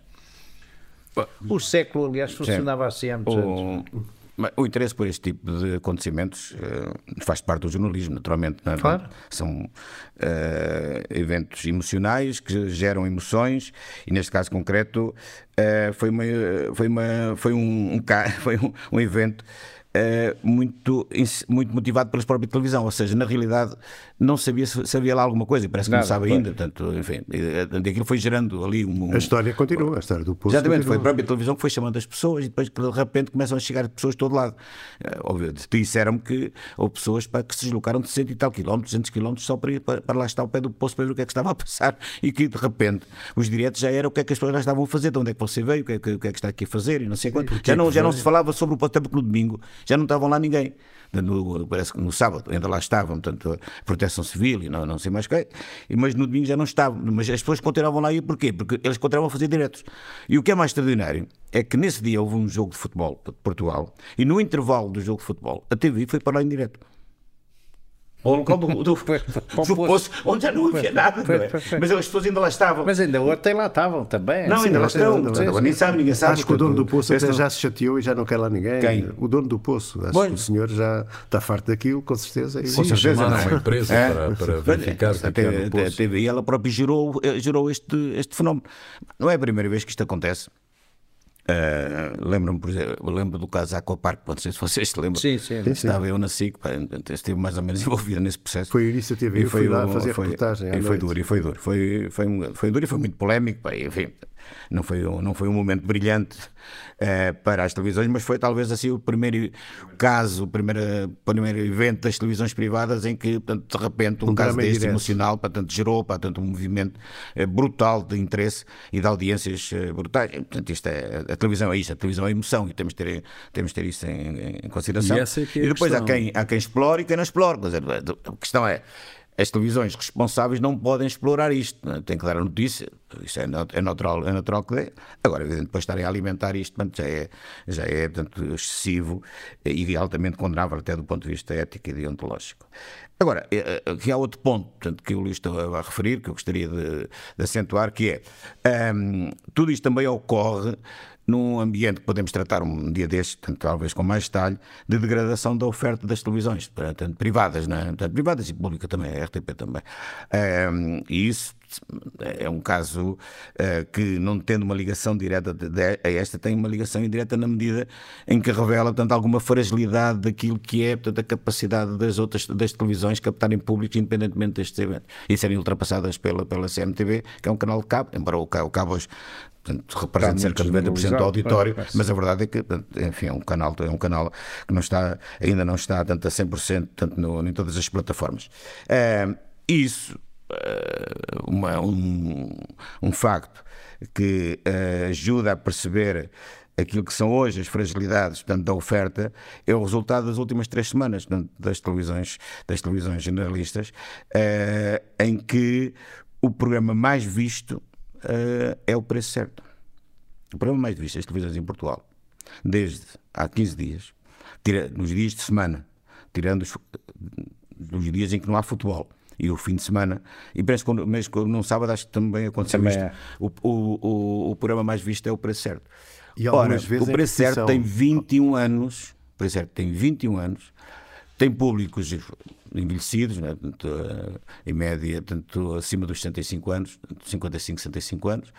Speaker 3: O século, aliás, funcionava assim há muitos anos.
Speaker 2: o, mas o interesse por este tipo de acontecimentos eh, faz parte do jornalismo, naturalmente. não é?
Speaker 3: Claro.
Speaker 2: São eh, eventos emocionais que geram emoções e, neste caso concreto, eh, foi, uma, foi, uma, foi, um, um [laughs] foi um, um evento muito, ins- muito motivado pela própria televisão, ou seja, na realidade não sabia se havia lá alguma coisa, e parece que
Speaker 3: Nada,
Speaker 2: não sabe ainda, portanto, enfim, eh, aquilo foi gerando ali um,
Speaker 4: a história continua a história do poço
Speaker 2: Exatamente, foi a
Speaker 4: continua.
Speaker 2: própria televisão que foi chamando as pessoas e depois de repente começam a chegar pessoas de todo lado. Eh, óbvio, Disseram-me que houve pessoas para que se deslocaram de 100 e tal quilómetros, 200 quilómetros só para, ir para, para lá estar ao pé do poço para ver o que é que estava a passar [laughs] e que de repente os diretos já eram o que é que as pessoas lá estavam a fazer, de onde é que você veio, o que é que, o que, é que está aqui a fazer e não sei quanto. Já não, já não se falava sobre o porque no domingo já não estavam lá ninguém. No, parece que no sábado ainda lá estavam, portanto, proteção civil e não, não sei mais o que, mas no domingo já não estavam. Mas as pessoas continuavam lá e porquê? Porque eles continuavam a fazer diretos. E o que é mais extraordinário é que nesse dia houve um jogo de futebol de Portugal e no intervalo do jogo de futebol a TV foi para lá em direto. Ao local do, do, [laughs] do poço, onde já não havia nada. Não é? Mas as pessoas ainda lá estavam.
Speaker 3: Mas ainda ontem lá estavam também.
Speaker 2: Não, ainda lá estão. Ninguém sabe, ninguém sabe.
Speaker 4: Acho que o dono do poço até já se chateou e já não quer lá ninguém.
Speaker 2: Quem?
Speaker 4: O dono do poço. Acho que o senhor já está farto daquilo, com certeza. E...
Speaker 1: Com certeza. Chamaram uma empresa
Speaker 2: É.
Speaker 1: para, para verificar o que é no
Speaker 2: até a
Speaker 1: poço.
Speaker 2: Ela própria gerou, eh, gerou este, este fenómeno. Não é a primeira vez que isto acontece. Eh, lembro-me, por exemplo, lembro do caso Aquapark, não sei se vocês se lembram.
Speaker 3: Sim, sim.
Speaker 2: Estava eu na SIC, pá, estive mais ou menos [laughs] envolvido nesse processo.
Speaker 4: Foi a iniciativa,
Speaker 2: E
Speaker 4: fui lá fazer
Speaker 2: foi,
Speaker 4: reportagem
Speaker 2: E foi duro, e foi duro. Foi, foi, um- foi duro e foi muito polémico. pá, enfim, não foi, um- não foi um momento brilhante eh, para as televisões, mas foi talvez assim o primeiro caso, o primeiro, primeiro evento das televisões privadas em que, portanto, de repente, um,
Speaker 4: Um
Speaker 2: caso deste
Speaker 4: direto.
Speaker 2: emocional, portanto, gerou portanto, um movimento eh, brutal de interesse e de audiências eh, brutais. E, Portanto, isto é, a televisão é isso, a televisão é emoção e temos de ter, temos de ter isso em, em consideração.
Speaker 1: E é é a
Speaker 2: depois há quem, há quem explore e quem não explore. Quer dizer, a questão é. As televisões responsáveis não podem explorar isto, não é? tem que dar a notícia, isso é, é natural, é natural que dê. Agora, evidente, depois estarem a alimentar isto, portanto, já é, já é portanto, excessivo e altamente condenável até do ponto de vista ético e deontológico. Agora, eh, eh, aqui há outro ponto portanto, que o Luís estava a referir, que eu gostaria de, de acentuar, que é ehm, tudo isto também ocorre num ambiente que podemos tratar um dia portanto, talvez com mais detalhe, de degradação da oferta das televisões, portanto, privadas, não é? Privadas e pública também, a RTP também. Ehm, e isso é um caso eh, que, não tendo uma ligação direta de- de- a esta, tem uma ligação indireta na medida em que revela, portanto, alguma fragilidade daquilo que é, portanto, a capacidade das outras das televisões captarem públicos independentemente destes eventos e serem ultrapassadas pela, pela CMTV, que é um canal de cabo, embora o o cabo hoje portanto, represente
Speaker 3: Está
Speaker 2: cerca de
Speaker 3: muito
Speaker 2: 90% do auditório,
Speaker 3: claro,
Speaker 2: mas a verdade é que, enfim, é um canal, é um canal que não está, ainda não está tanto a 100% tanto no, em todas as plataformas. Eh, isso, uma- um, um facto que eh, ajuda a perceber aquilo que são hoje as fragilidades portanto, da oferta é o resultado das últimas três semanas portanto, das televisões das televisões generalistas eh, em que o programa mais visto eh, é o preço certo. O programa mais visto das televisões em Portugal desde há 15 dias tira, nos dias de semana tirando os dias em que não há futebol e o fim de semana, e parece que mesmo num sábado acho que também aconteceu
Speaker 3: Também
Speaker 2: isto.
Speaker 3: é.
Speaker 2: O, o, o, o programa mais visto é o preço certo.
Speaker 4: E
Speaker 2: Ora,
Speaker 4: algumas vezes
Speaker 2: o
Speaker 4: em
Speaker 2: preço certo tem 21 anos, o preço certo tem 21 anos, tem públicos envelhecidos, né? Portanto, eh, em média, tanto acima dos 65 anos, 55, 65 anos,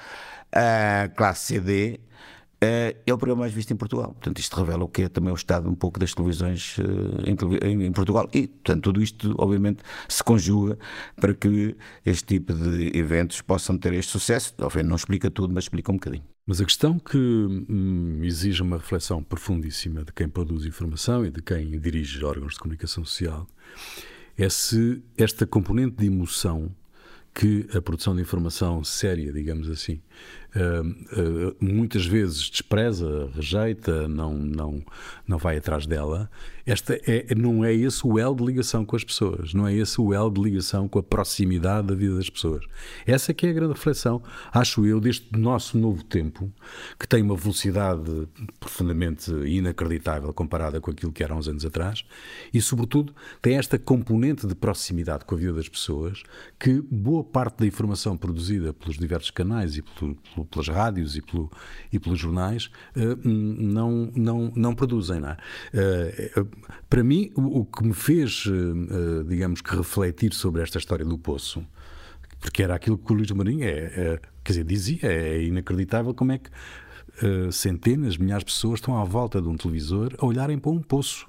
Speaker 2: a classe CD, é o programa mais visto em Portugal. Portanto, isto revela o que é também o estado um pouco das televisões eh, em Portugal. E, portanto, tudo isto, obviamente, se conjuga para que este tipo de eventos possam ter este sucesso. Obviamente, não explica tudo, mas explica um bocadinho.
Speaker 1: Mas a questão que hum, exige uma reflexão profundíssima de quem produz informação e de quem dirige órgãos de comunicação social é se esta componente de emoção que a produção de informação séria, digamos assim, hum, muitas vezes despreza, rejeita, não, não, não vai atrás dela, esta é, não é esse o elo de ligação com as pessoas, não é esse o elo de ligação com a proximidade da vida das pessoas. Essa que é a grande reflexão, acho eu, deste nosso novo tempo, que tem uma velocidade profundamente inacreditável comparada com aquilo que era há uns anos atrás, e, sobretudo, tem esta componente de proximidade com a vida das pessoas que boa parte da informação produzida pelos diversos canais e pelo- pelo- pelas rádios e, pelo- e pelos jornais eh, não, não, não produzem. Não é? Eh, eh, para mim, o, que me fez, digamos que, refletir sobre esta história do poço porque era aquilo que o Luís Marinho é, é- quer dizer, dizia, é inacreditável como é que centenas, milhares de pessoas estão à volta de um televisor a olharem para um poço.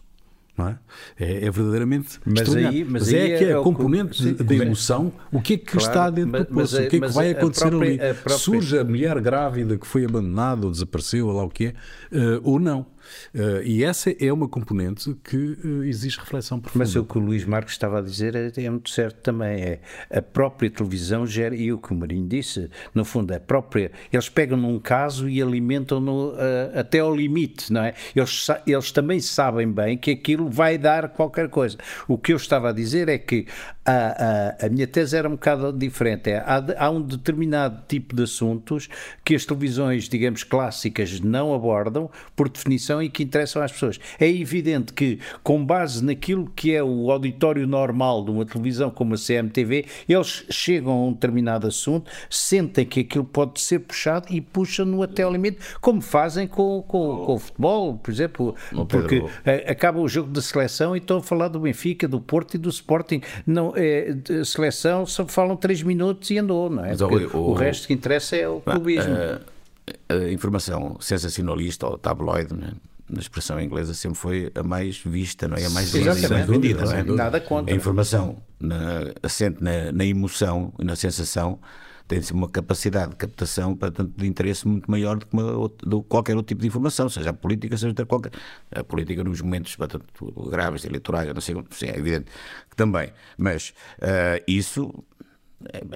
Speaker 1: É? É, é verdadeiramente
Speaker 3: Mas aí- mas
Speaker 1: mas é
Speaker 3: aí
Speaker 1: que é
Speaker 3: é
Speaker 1: a
Speaker 3: o
Speaker 1: componente de, de emoção, o que é que
Speaker 3: Claro,
Speaker 1: está dentro
Speaker 3: mas-
Speaker 1: do poço, o que é que vai acontecer
Speaker 3: própria-
Speaker 1: ali.
Speaker 3: a própria-
Speaker 1: Surge a mulher grávida que foi abandonada ou desapareceu, ou lá o que é, eh, ou não. Eh, e essa é uma componente que eh, exige reflexão profunda.
Speaker 3: Mas o que o Luís Marcos estava a dizer é, é muito certo também. É a própria televisão gera, e o que o Marinho disse, no fundo, a própria. Eles pegam num caso e alimentam-no ah, até ao limite, não é? Eles, eles também sabem bem que aquilo vai dar qualquer coisa. O que eu estava a dizer é que a, a, a minha tese era um bocado diferente. É, há, há um determinado tipo de assuntos que as televisões, digamos, clássicas não abordam, por definição, e que interessam às pessoas. É evidente que, com base naquilo que é o auditório normal de uma televisão como a CMTV, eles chegam a um determinado assunto, sentem que aquilo pode ser puxado e puxam-no até ao limite, como fazem com, com, com o futebol, por exemplo, porque acaba o jogo da seleção e estão a falar do Benfica, do Porto e do Sporting. Não, é, seleção só falam três minutos e andou, não é? O, o, o, resto que interessa é o clubismo.
Speaker 2: A, a informação sensacionalista ou tabloide, né? Na expressão inglesa sempre foi a mais vista, não é? A mais vendida, não é?
Speaker 3: Nada contra.
Speaker 2: A informação na, assente na, na emoção e na sensação tem uma capacidade de captação portanto, de interesse muito maior do que uma, do qualquer outro tipo de informação, seja a política, seja qualquer. A política nos momentos portanto, graves, eleitorais, não sei, sim, é evidente que também. Mas uh, isso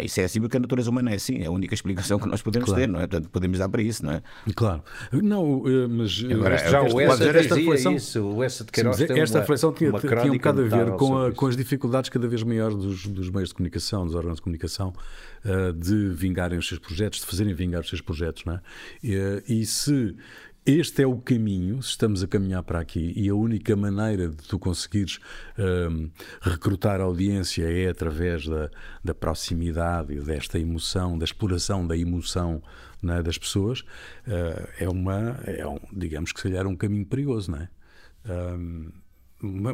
Speaker 2: isso é assim porque a natureza humana é assim, é a única explicação que nós podemos claro. ter, não é? Portanto, podemos dar para isso, não é?
Speaker 1: Claro. Não, eh, mas
Speaker 3: eh, Agora, já o Essa esta reflexão, isso, o Essa de Queiroz
Speaker 1: sim, esta reflexão tinha, tinha um bocado a ver com, a, com as dificuldades cada vez maiores dos, dos, meios de comunicação, dos órgãos de comunicação, uh, de vingarem os seus projetos, de fazerem vingar os seus projetos, não é? E, e se este é o caminho, se estamos a caminhar para aqui, e a única maneira de tu conseguires um, recrutar audiência é através da, da proximidade, desta emoção, da exploração da emoção é, das pessoas, uh, é uma, é um, digamos que se calhar um caminho perigoso, não é? Um,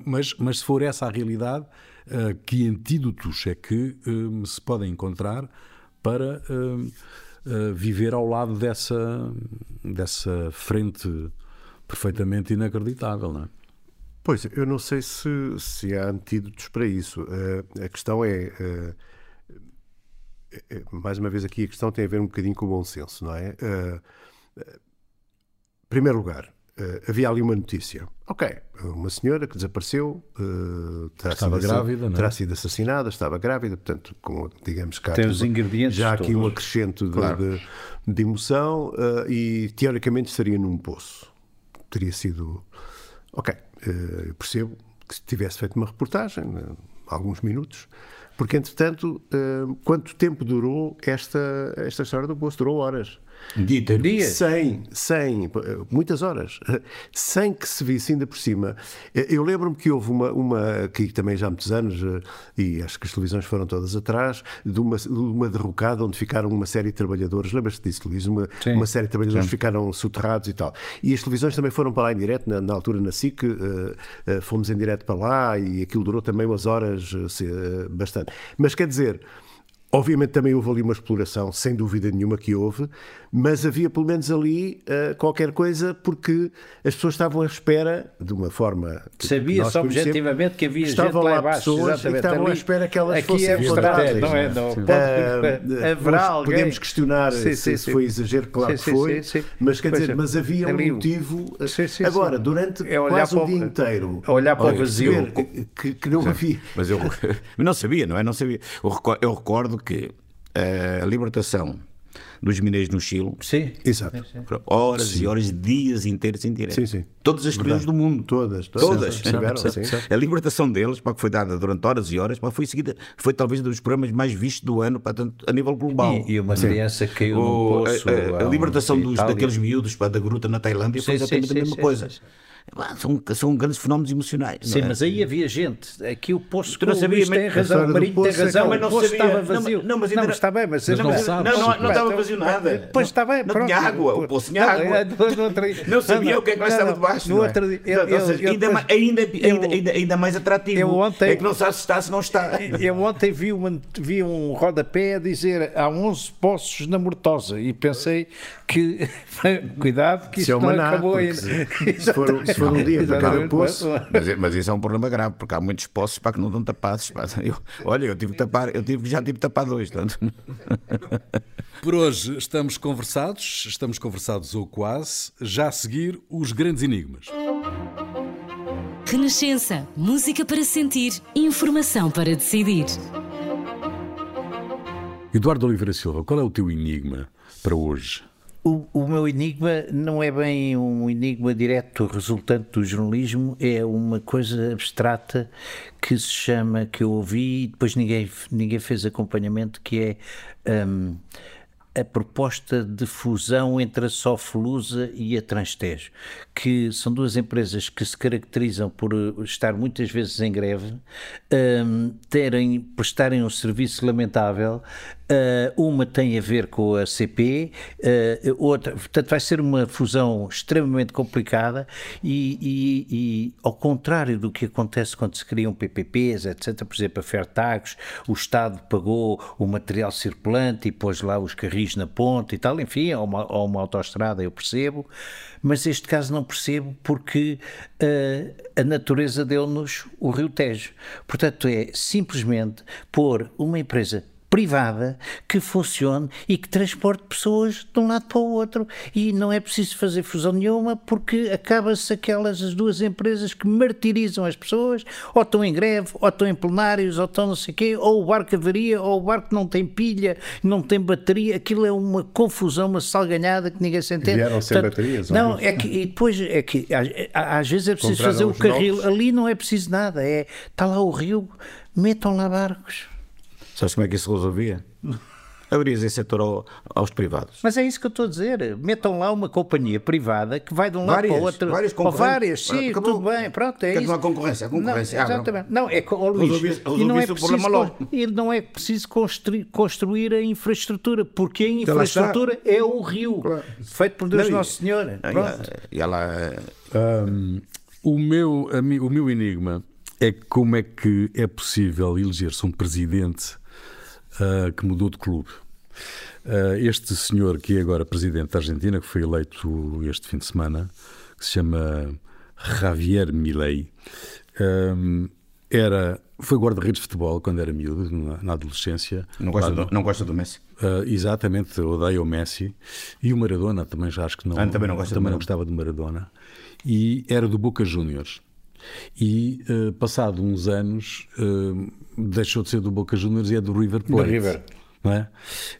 Speaker 1: mas, mas se for essa a realidade, uh, que antídotos é que um, se podem encontrar para viver ao lado dessa, dessa frente perfeitamente inacreditável, não é?
Speaker 4: Pois, eu não sei se, se há antídotos para isso. Uh, a questão é, uh, mais uma vez aqui, a questão tem a ver um bocadinho com o bom senso, não é? Primeiro lugar, Uh, havia ali uma notícia. Ok, uma senhora que desapareceu, uh, terá
Speaker 1: estava sido, grávida,
Speaker 4: é? terá sido assassinada, estava grávida, portanto, com, digamos
Speaker 3: cá, tem os ingredientes
Speaker 4: já aqui todos. um acrescento de, claro. de, de emoção uh, e teoricamente estaria num poço. Teria sido. Ok, eu percebo que se tivesse feito uma reportagem, alguns minutos, porque entretanto, quanto tempo durou esta, esta história do poço? Durou horas.
Speaker 2: Dia
Speaker 4: Dias. Sem, sem, muitas horas, sem que se visse ainda por cima. Eu lembro-me que houve uma, uma, que também já há muitos anos, e acho que as televisões foram todas atrás, de uma, de uma derrocada onde ficaram uma série de trabalhadores, lembras-te disso, Luís? Uma, uma série de trabalhadores Sim. ficaram soterrados e tal. E as televisões também foram para lá em direto, na, na altura na SIC, uh, uh, fomos em direto para lá e aquilo durou também umas horas uh, bastante. Mas quer dizer, Obviamente também houve ali uma exploração, sem dúvida nenhuma que houve, mas havia pelo menos ali uh, qualquer coisa porque as pessoas estavam à espera de uma forma.
Speaker 3: Sabia-se objetivamente que havia
Speaker 4: estavam
Speaker 3: gente
Speaker 4: lá, lá pessoas que estavam ali, à espera que elas
Speaker 3: aqui
Speaker 4: fossem
Speaker 3: é abstrato, não é? Não, pode, uh, haverá alguém.
Speaker 4: Podemos questionar sim, se, sim, foi exagero, claro sim, que foi, mas quer dizer, mas havia um motivo. Agora, durante é quase o dia inteiro.
Speaker 3: olhar para o vazio.
Speaker 4: Que, que não havia.
Speaker 2: Mas eu [laughs] [laughs] não sabia, não é? Não sabia. Eu recordo que a libertação dos mineiros no Chile.
Speaker 3: Sim,
Speaker 4: exato.
Speaker 2: Horas sim. e horas, dias inteiros em direto.
Speaker 4: Sim, sim.
Speaker 2: Todas as televisões do mundo.
Speaker 4: Todas.
Speaker 2: Todas. todas. a libertação deles, para que foi dada durante horas e horas, para foi seguida, foi talvez um dos programas mais vistos do ano para, tanto, a nível global.
Speaker 3: E, e uma criança caiu no poço.
Speaker 2: A, a, a libertação dos, daqueles miúdos para, da gruta na Tailândia sim, foi exatamente a mesma coisa. São, são grandes fenómenos emocionais.
Speaker 3: Sim, é? mas aí havia gente. Aqui o posto tu não sabia, tem razão, o Marinho tem razão, mas não o sabia, estava vazio. Não, não, mas ainda não, está bem, mas,
Speaker 2: mas não, não, sabes, não, não, não estava vazio nada.
Speaker 3: Pois está bem,
Speaker 2: não tinha água, o poço tinha água. Não sabia o que é que lá estava debaixo. No outro dia, ainda mais atrativo. É que não sabe se está, se não está.
Speaker 3: Eu ontem vi um rodapé a dizer há 11 poços na Mortosa e pensei que [laughs] cuidado que isto não acabou ainda.
Speaker 4: Se for, se for um dia para cada poço.
Speaker 2: Mas, mas isso é um problema grave, porque há muitos poços para que não estão tapados. Eu, olha, eu tive que tapar, eu tive, já tive que tapar dois. Tanto.
Speaker 1: Por hoje estamos conversados, estamos conversados ou quase. Já a seguir, os grandes enigmas.
Speaker 5: Renascença, música para sentir, informação para decidir.
Speaker 1: Eduardo Oliveira Silva, qual é o teu enigma para hoje?
Speaker 3: O, o, meu enigma não é bem um enigma direto resultante do jornalismo, é uma coisa abstrata que se chama, que eu ouvi e depois ninguém, ninguém fez acompanhamento, que é um, a proposta de fusão entre a Soflusa e a Transtejo, que são duas empresas que se caracterizam por estar muitas vezes em greve, um, terem, prestarem um serviço lamentável. Uh, uma tem a ver com a CP, uh, outra, portanto, vai ser uma fusão extremamente complicada e, e, e, ao contrário do que acontece quando se criam PPPs, etc., por exemplo, a Fertagos, o Estado pagou o material circulante e pôs lá os carrinhos na ponte e tal, enfim, ou uma, uma autoestrada, eu percebo, mas este caso não percebo porque uh, a natureza deu-nos o Rio Tejo. Portanto, é simplesmente pôr uma empresa privada que funcione e que transporte pessoas de um lado para o outro. E não é preciso fazer fusão nenhuma porque acaba-se aquelas as duas empresas que martirizam as pessoas, ou estão em greve, ou estão em plenários, ou estão não sei o quê, ou o barco avaria, ou o barco não tem pilha, não tem bateria. Aquilo é uma confusão, uma salganhada que ninguém se entende.
Speaker 4: Vieram sem Portanto, baterias?
Speaker 3: Não, é que e depois é que às, vezes é preciso fazer o carril. Novos. Ali não é preciso nada. É, está lá o rio, metam lá barcos.
Speaker 2: Sabes como é que isso se resolvia? Abrias esse setor ao, aos privados.
Speaker 3: Mas é isso que eu estou a dizer. Metam lá uma companhia privada que vai de um várias, lado para o outro.
Speaker 2: Várias
Speaker 3: Ou várias, sim, Acabou. tudo bem. Pronto, é
Speaker 2: Quer
Speaker 3: isso.
Speaker 2: Uma concorrência, a concorrência.
Speaker 3: Não, exatamente. Não, é oh, Luís, resolvi, resolvi e não é preciso, e não é preciso construir, construir a infraestrutura, porque a então infraestrutura é o rio, claro. feito por Deus não, Nosso Senhor. Pronto.
Speaker 2: E ela...
Speaker 1: Um, o, meu, o meu enigma é como é que é possível eleger-se um presidente uh, que mudou de clube. Uh, este senhor que é agora presidente da Argentina, que foi eleito este fim de semana, que se chama Javier Milei, um, era, foi guarda-redes de futebol quando era miúdo, na, na adolescência.
Speaker 2: Não gosta, do, não gosta do Messi?
Speaker 1: Uh, exatamente, odeia o Messi. E o Maradona também já acho que não,
Speaker 2: ah, também não, gosta
Speaker 1: também não gostava do Maradona. E era do Boca Juniors. E, uh, passado uns anos, uh, deixou de ser do Boca Juniors e é do River Plate.
Speaker 3: Do River.
Speaker 1: Não é?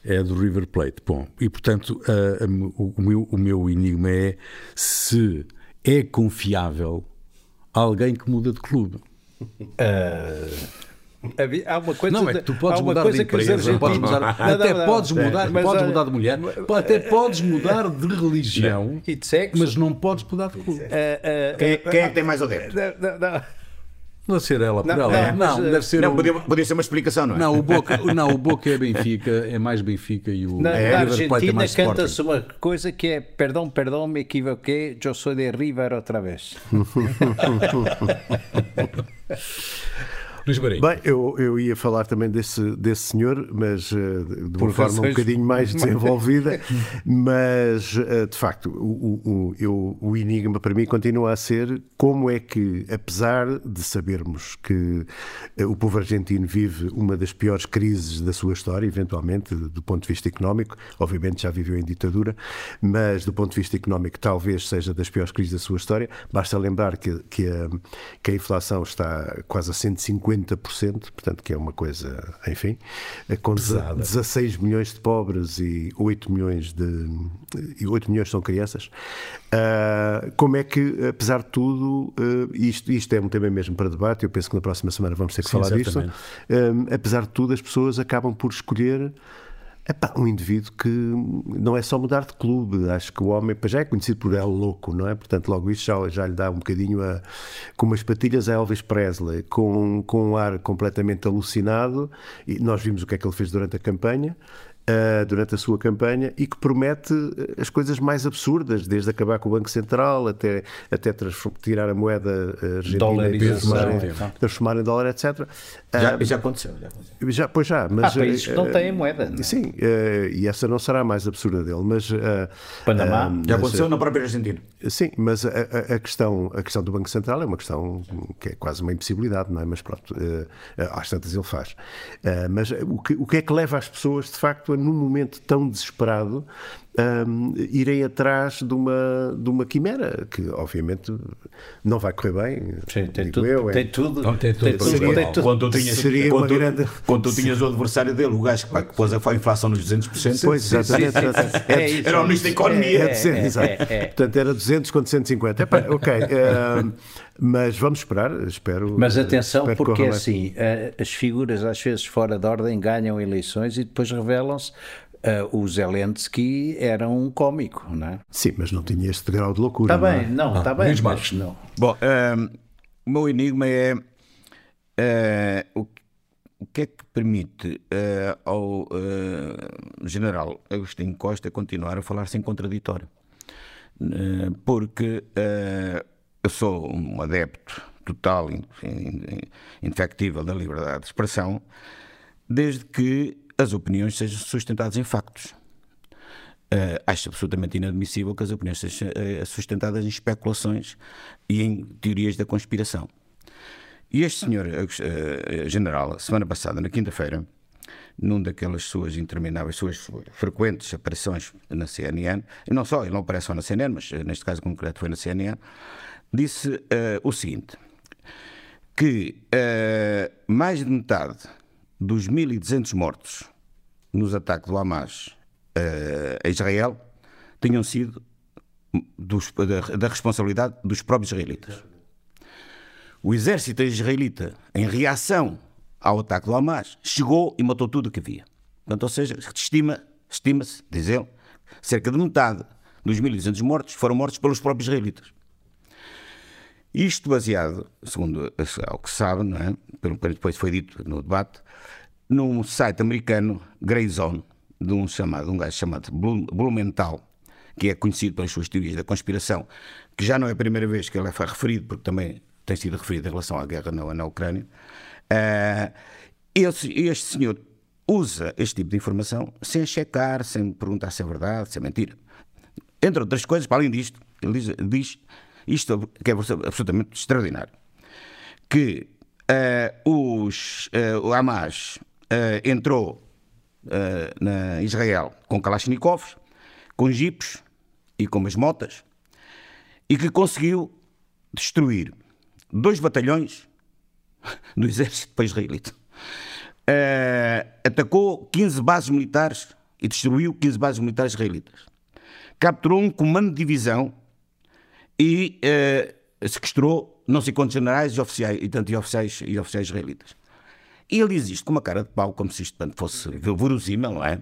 Speaker 1: é do River Plate. Bom, e portanto, uh, o, o, meu, o meu enigma é se é confiável alguém que muda de clube. [laughs]
Speaker 3: Uh... Há uma coisa
Speaker 1: não, é que tu podes mudar de empresa, podes mudar, até não, podes mudar, mas, podes mudar de mulher, até podes mudar de religião,
Speaker 3: e de sexo,
Speaker 1: mas não podes mudar de clube. Uh,
Speaker 2: uh, quem, quem, é que tem mais o dedo?
Speaker 1: Não, deve ser ela por não, ela. É, não,
Speaker 2: mas,
Speaker 1: deve ser.
Speaker 2: Não, o... podia, podia, ser uma explicação, não é?
Speaker 1: Não, o Boca, [laughs] não, o Boca é Benfica, é mais Benfica e o.
Speaker 3: Na, é, na Argentina é canta-se uma coisa que é: Perdão, perdão, me equivoquei, eu sou de River outra vez. [laughs] [laughs]
Speaker 1: Luís Marinho.
Speaker 4: Bem, eu, eu ia falar também desse, desse senhor, mas uh, de uma Por forma um bocadinho mais [laughs] desenvolvida, [laughs] mas uh, de facto o, o, eu, o enigma para mim continua a ser como é que, apesar de sabermos que uh, o povo argentino vive uma das piores crises da sua história, eventualmente, do ponto de vista económico, obviamente já viveu em ditadura, mas do ponto de vista económico talvez seja das piores crises da sua história, basta lembrar que, que, a, que a inflação está quase a 150 50%, portanto, que é uma coisa, enfim, eh, com Pesada. 16 milhões de pobres e 8 milhões de. e 8 milhões são crianças. Uh, como é que, apesar de tudo, uh, isto, isto é um tema mesmo para debate, eu penso que na próxima semana vamos ter que Sim, falar disto. Uh, apesar de tudo, as pessoas acabam por escolher Epá, um indivíduo que não é só mudar de clube, acho que o homem já é conhecido por El Louco, não é? Portanto, logo isso já, já lhe dá um bocadinho a, com umas patilhas a Elvis Presley, com, com um ar completamente alucinado, e nós vimos o que é que ele fez durante a campanha, uh, durante a sua campanha e que promete eh, as coisas mais absurdas, desde acabar com o Banco Central até, até tirar a moeda eh, argentina e transformar, em, transformar em dólar, etc.
Speaker 2: Já, uh, já, aconteceu, já aconteceu.
Speaker 4: Já, pois já, mas.
Speaker 3: Há países que não têm moeda.
Speaker 4: Não é? Sim, e essa não será a mais absurda dele, mas.
Speaker 2: Panamá. já aconteceu na própria Argentina.
Speaker 4: Sim, mas a, a, questão, a questão do Banco Central é uma questão que é quase uma impossibilidade, não é? Mas pronto, às tantas ele faz. mas o que, o que é que leva as pessoas, de facto, a num momento tão desesperado, um, irem atrás de uma, de uma quimera, que obviamente não vai correr bem.
Speaker 3: Sim, tem, tudo, eu, é. tem tudo.
Speaker 2: Não, tem tudo. Tem tudo. Seria, tem tudo. Quando tu tinhas, seria quando, tu, grande... quando tu tinhas o adversário dele, o gajo que pôs a inflação nos 200%.
Speaker 4: Pois, exatamente. [laughs]
Speaker 2: É, é, era o ministro da Economia.
Speaker 4: É, é, é. Portanto, era 200 contra 150. Epá, ok. Uh, mas vamos esperar, espero.
Speaker 3: Mas atenção, espero porque assim, as figuras às vezes fora de ordem ganham eleições e depois revelam-se uh, o Zelensky era um cómico, não é?
Speaker 4: Sim, mas não tinha este grau de loucura.
Speaker 3: Está bem, não, está
Speaker 1: Ah,
Speaker 3: bem.
Speaker 1: Luís
Speaker 3: mas
Speaker 1: Marques.
Speaker 3: não.
Speaker 2: Bom, ehm, o meu enigma é eh, o, o que é que permite eh, ao general Agostinho Costa continuar a falar sem contraditório? Porque eu sou um adepto total, in- in- indefectível da liberdade de expressão, desde que as opiniões sejam sustentadas em factos. Eh, acho absolutamente inadmissível que as opiniões sejam eh, sustentadas em especulações e em teorias da conspiração. E este senhor eh, general, semana passada, na quinta-feira, num daquelas suas intermináveis, suas frequentes aparições na CNN, e não só, ele não aparece só na CNN, mas neste caso concreto foi na CNN, disse o seguinte: que mais de metade dos 1.200 mortos nos ataques do Hamas eh, a Israel tinham sido dos- da, da responsabilidade dos próprios israelitas. O exército israelita, em reação ao ataque do Hamas, chegou e matou tudo o que havia. Portanto, ou seja, estima- estima-se, diz ele, cerca de metade dos 1.200 mortos foram mortos pelos próprios israelitas. Isto baseado, segundo ao que se sabe, não é? pelo que depois foi dito no debate, num site americano, Grey Zone, de um, chamado, um gajo chamado Blum- Blumenthal, que é conhecido pelas suas teorias da conspiração, que já não é a primeira vez que ele é referido, porque também tem sido referido em relação à guerra na, na Ucrânia. Ah, esse- este senhor usa este tipo de informação sem checar, sem perguntar se é verdade, se é mentira. Entre outras coisas, para além disto, ele diz, diz isto que é absolutamente extraordinário, que eh, os, eh, o Hamas eh, entrou eh, na Israel com Kalashnikovs, com jipes e com umas motas, e que conseguiu destruir dois batalhões [laughs] do exército israelita. Eh, atacou 15 bases militares e destruiu 15 bases militares israelitas. Capturou um comando de divisão e eh, sequestrou não sei quantos generais e oficiais, e tanto e oficiais, e oficiais israelitas. E ele isto com uma cara de pau, como se isto fosse verosímil, não é?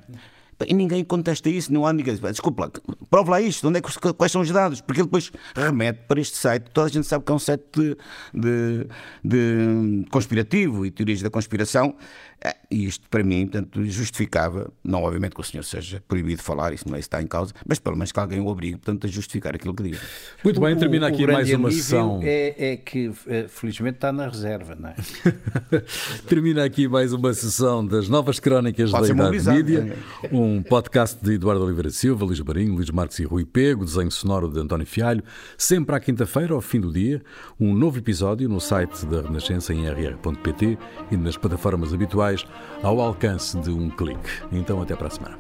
Speaker 2: E ninguém contesta isso, não há ninguém. Desculpa lá, prova lá isto, onde é que, quais são os dados? Porque ele depois remete para este site. Toda a gente sabe que é um site de, de- de conspirativo e teorias da conspiração. Eh, E isto, para mim, portanto, justificava, não obviamente que o senhor seja proibido de falar, isso não é isso está em causa, mas pelo menos que alguém o obrigue, portanto, a justificar aquilo que diz.
Speaker 1: Muito bem,
Speaker 3: O-
Speaker 1: termina aqui mais uma sessão.
Speaker 3: É, é que, eh, felizmente, está na reserva, não é? [laughs]
Speaker 1: Termina aqui mais uma sessão das novas crónicas
Speaker 2: Pode
Speaker 1: da Idade Mídia, um podcast de Eduardo Oliveira Silva, Luís Marinho, Luís Marques e Rui Pego, desenho sonoro de António Fialho, sempre à quinta-feira, ao fim do dia, um novo episódio no site da Renascença em rr.pt e nas plataformas habituais, ao alcance de um clique. Então, até para a semana.